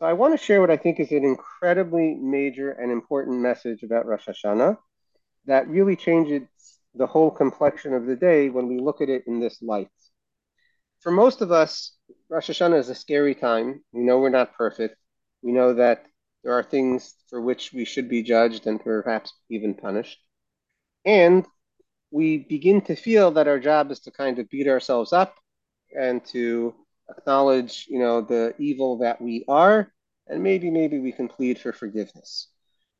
So I want to share what I think is an incredibly major and important message about Rosh Hashanah that really changes the whole complexion of the day when we look at it in this light. For most of us, Rosh Hashanah is a scary time. We know we're not perfect. We know that there are things for which we should be judged and perhaps even punished. And we begin to feel that our job is to kind of beat ourselves up and to acknowledge, you know, the evil that we are, and maybe, maybe we can plead for forgiveness.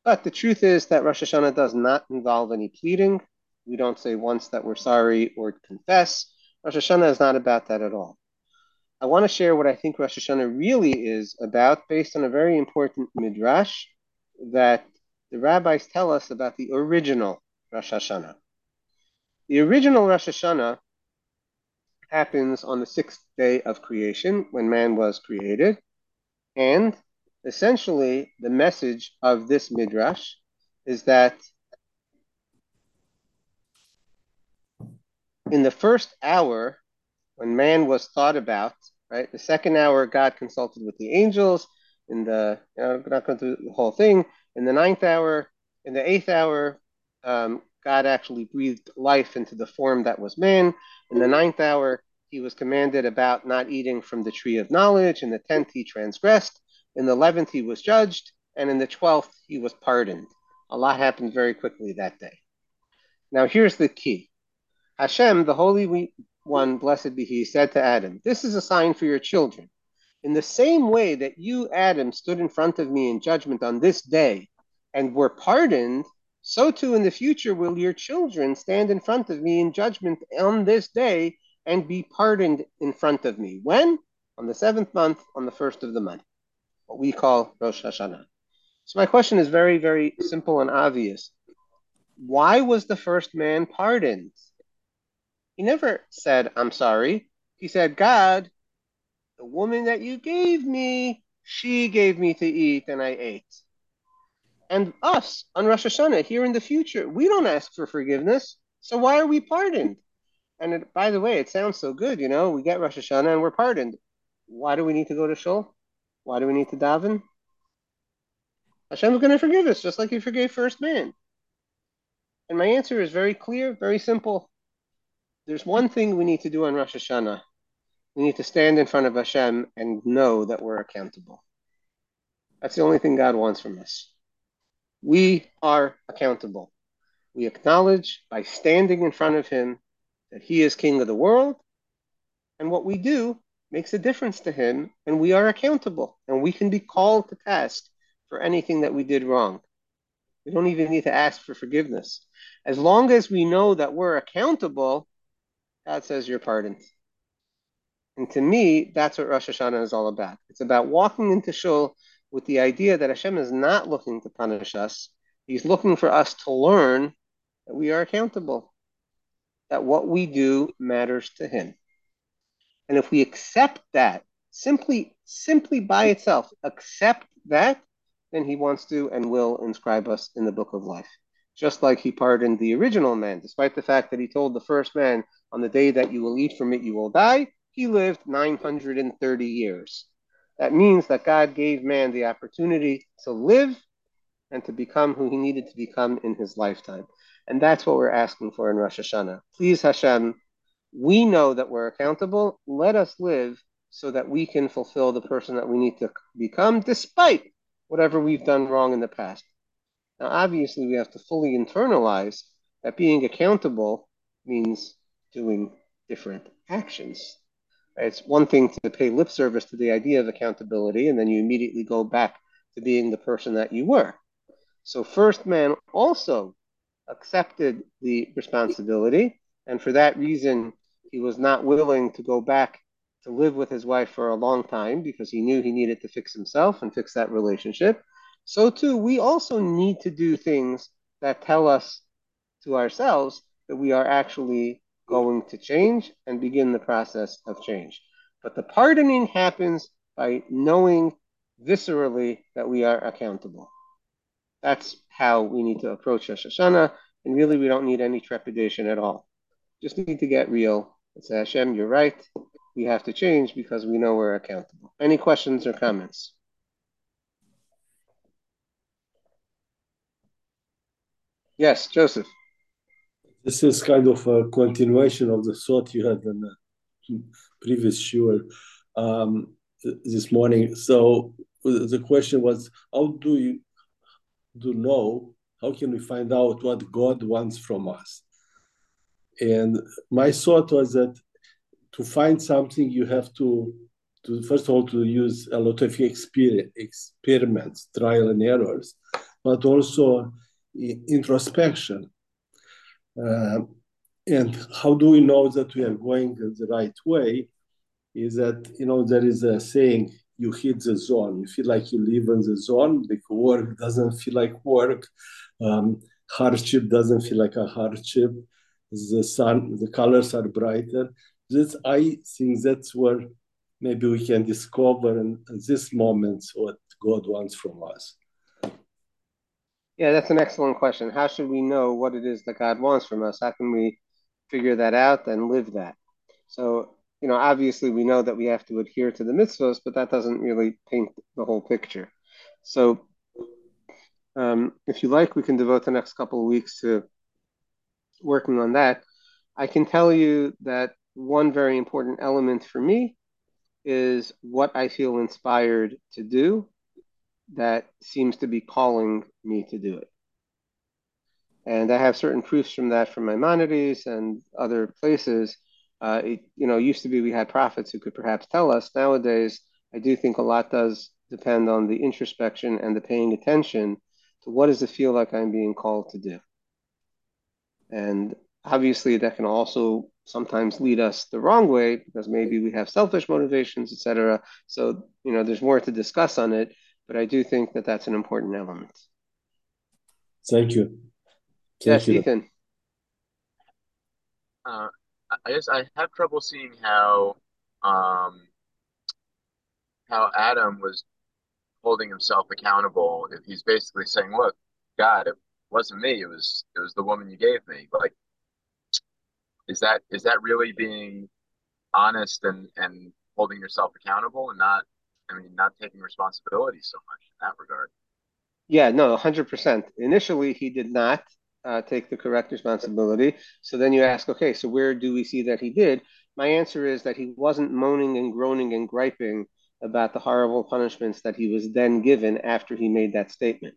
But the truth is that Rosh Hashanah does not involve any pleading. We don't say once that we're sorry or confess. Rosh Hashanah is not about that at all. I want to share what I think Rosh Hashanah really is about based on a very important midrash that the rabbis tell us about the original Rosh Hashanah. The original Rosh Hashanah happens on the sixth day of creation when man was created. And essentially, the message of this midrash is that in the first hour, when man was thought about, right, the second hour, God consulted with the angels. In the, you know, not going through the whole thing. In the ninth hour, in the eighth hour, um, God actually breathed life into the form that was man. In the ninth hour, he was commanded about not eating from the tree of knowledge. In the tenth, he transgressed. In the eleventh, he was judged. And in the twelfth, he was pardoned. A lot happened very quickly that day. Now, here's the key Hashem, the Holy One, blessed be He, said to Adam, This is a sign for your children. In the same way that you, Adam, stood in front of me in judgment on this day and were pardoned, so too in the future will your children stand in front of me in judgment on this day and be pardoned in front of me. When? On the seventh month, on the first of the month, what we call Rosh Hashanah. So my question is very, very simple and obvious. Why was the first man pardoned? He never said, I'm sorry. He said, God, the woman that you gave me, she gave me to eat and I ate. And us on Rosh Hashanah here in the future, we don't ask for forgiveness. So why are we pardoned? And it, by the way, it sounds so good, you know. We get Rosh Hashanah and we're pardoned. Why do we need to go to Shul? Why do we need to daven? Hashem is going to forgive us, just like He forgave first man. And my answer is very clear, very simple. There's one thing we need to do on Rosh Hashanah. We need to stand in front of Hashem and know that we're accountable. That's the only thing God wants from us. We are accountable. We acknowledge by standing in front of Him that he is king of the world, and what we do makes a difference to him, and we are accountable, and we can be called to task for anything that we did wrong. We don't even need to ask for forgiveness. As long as we know that we're accountable, God says you're pardoned. And to me, that's what Rosh Hashanah is all about. It's about walking into Shul with the idea that Hashem is not looking to punish us. He's looking for us to learn that we are accountable that what we do matters to him. And if we accept that, simply simply by itself, accept that, then he wants to and will inscribe us in the book of life. Just like he pardoned the original man, despite the fact that he told the first man, on the day that you will eat from it, you will die, he lived 930 years. That means that God gave man the opportunity to live and to become who he needed to become in his lifetime. And that's what we're asking for in Rosh Hashanah. Please, Hashem, we know that we're accountable. Let us live so that we can fulfill the person that we need to become, despite whatever we've done wrong in the past. Now, obviously, we have to fully internalize that being accountable means doing different actions. It's one thing to pay lip service to the idea of accountability, and then you immediately go back to being the person that you were. So, first man also accepted the responsibility, and for that reason, he was not willing to go back to live with his wife for a long time because he knew he needed to fix himself and fix that relationship. So, too, we also need to do things that tell us to ourselves that we are actually going to change and begin the process of change. But the pardoning happens by knowing viscerally that we are accountable. That's how we need to approach Rosh Hashanah. And really, we don't need any trepidation at all. Just need to get real and say, Hashem, you're right. We have to change because we know we're accountable. Any questions or comments? Yes, Joseph. This is kind of a continuation of the thought you had in the previous shiur um, this morning. So the question was, how do you do know? How can we find out what God wants from us? And my thought was that to find something, you have to, to first of all, to use a lot of experiments, trial and errors, but also introspection. Uh, and how do we know that we are going the right way? Is that, you know, there is a saying, you hit the zone. You feel like you live in the zone. The work doesn't feel like work. Um, hardship doesn't feel like a hardship. The sun, the colors are brighter. This, I think that's where maybe we can discover in, in this moment what God wants from us. Yeah, that's an excellent question. How should we know what it is that God wants from us? How can we figure that out and live that? So, you know, obviously we know that we have to adhere to the mitzvahs, but that doesn't really paint the whole picture. So, um, if you like, we can devote the next couple of weeks to working on that. I can tell you that one very important element for me is what I feel inspired to do that seems to be calling me to do it. And I have certain proofs from that from Maimonides and other places. Uh, it, you know, used to be we had prophets who could perhaps tell us. Nowadays, I do think a lot does depend on the introspection and the paying attention to what does it feel like I'm being called to do. And obviously, that can also sometimes lead us the wrong way because maybe we have selfish motivations, etc. So, you know, there's more to discuss on it but I do think that that's an important element. Thank you. Thank yes, you. Ethan. Uh, I guess I have trouble seeing how um, how Adam was holding himself accountable if he's basically saying, "Look, God, it wasn't me. It was it was the woman you gave me." Like, is that is that really being honest and and holding yourself accountable and not I mean, not taking responsibility so much in that regard. Yeah, no, 100%. Initially, he did not uh, take the correct responsibility. So then you ask, okay, so where do we see that he did? My answer is that he wasn't moaning and groaning and griping about the horrible punishments that he was then given after he made that statement.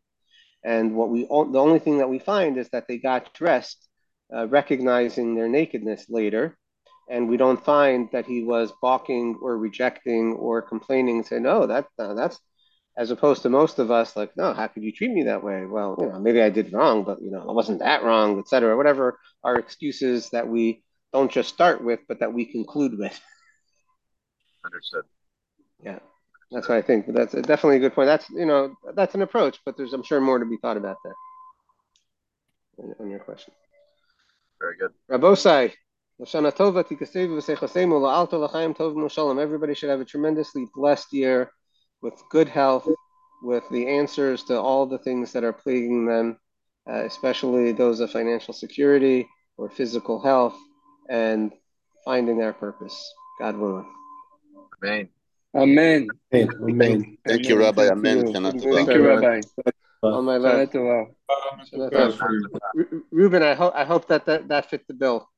And what we the only thing that we find is that they got dressed, uh, recognizing their nakedness later, and we don't find that he was balking or rejecting or complaining say, no that uh, that's as opposed to most of us like no how could you treat me that way? Well you know maybe i did wrong but you know i wasn't that wrong etc whatever our excuses that we don't just start with but that we conclude with. Understood. Yeah that's what i think but that's definitely a good point. That's you know that's an approach but there's i'm sure more to be thought about there. On your question. Very good. Rabosai Everybody should have a tremendously blessed year with good health, with the answers to all the things that are plaguing them, uh, especially those of financial security or physical health, and finding their purpose. God willing. Amen. Amen. Amen. Amen. Thank you, Rabbi. Amen. Thank you, Rabbi. On my left. Ruben, I hope I hope that, that that fit the bill.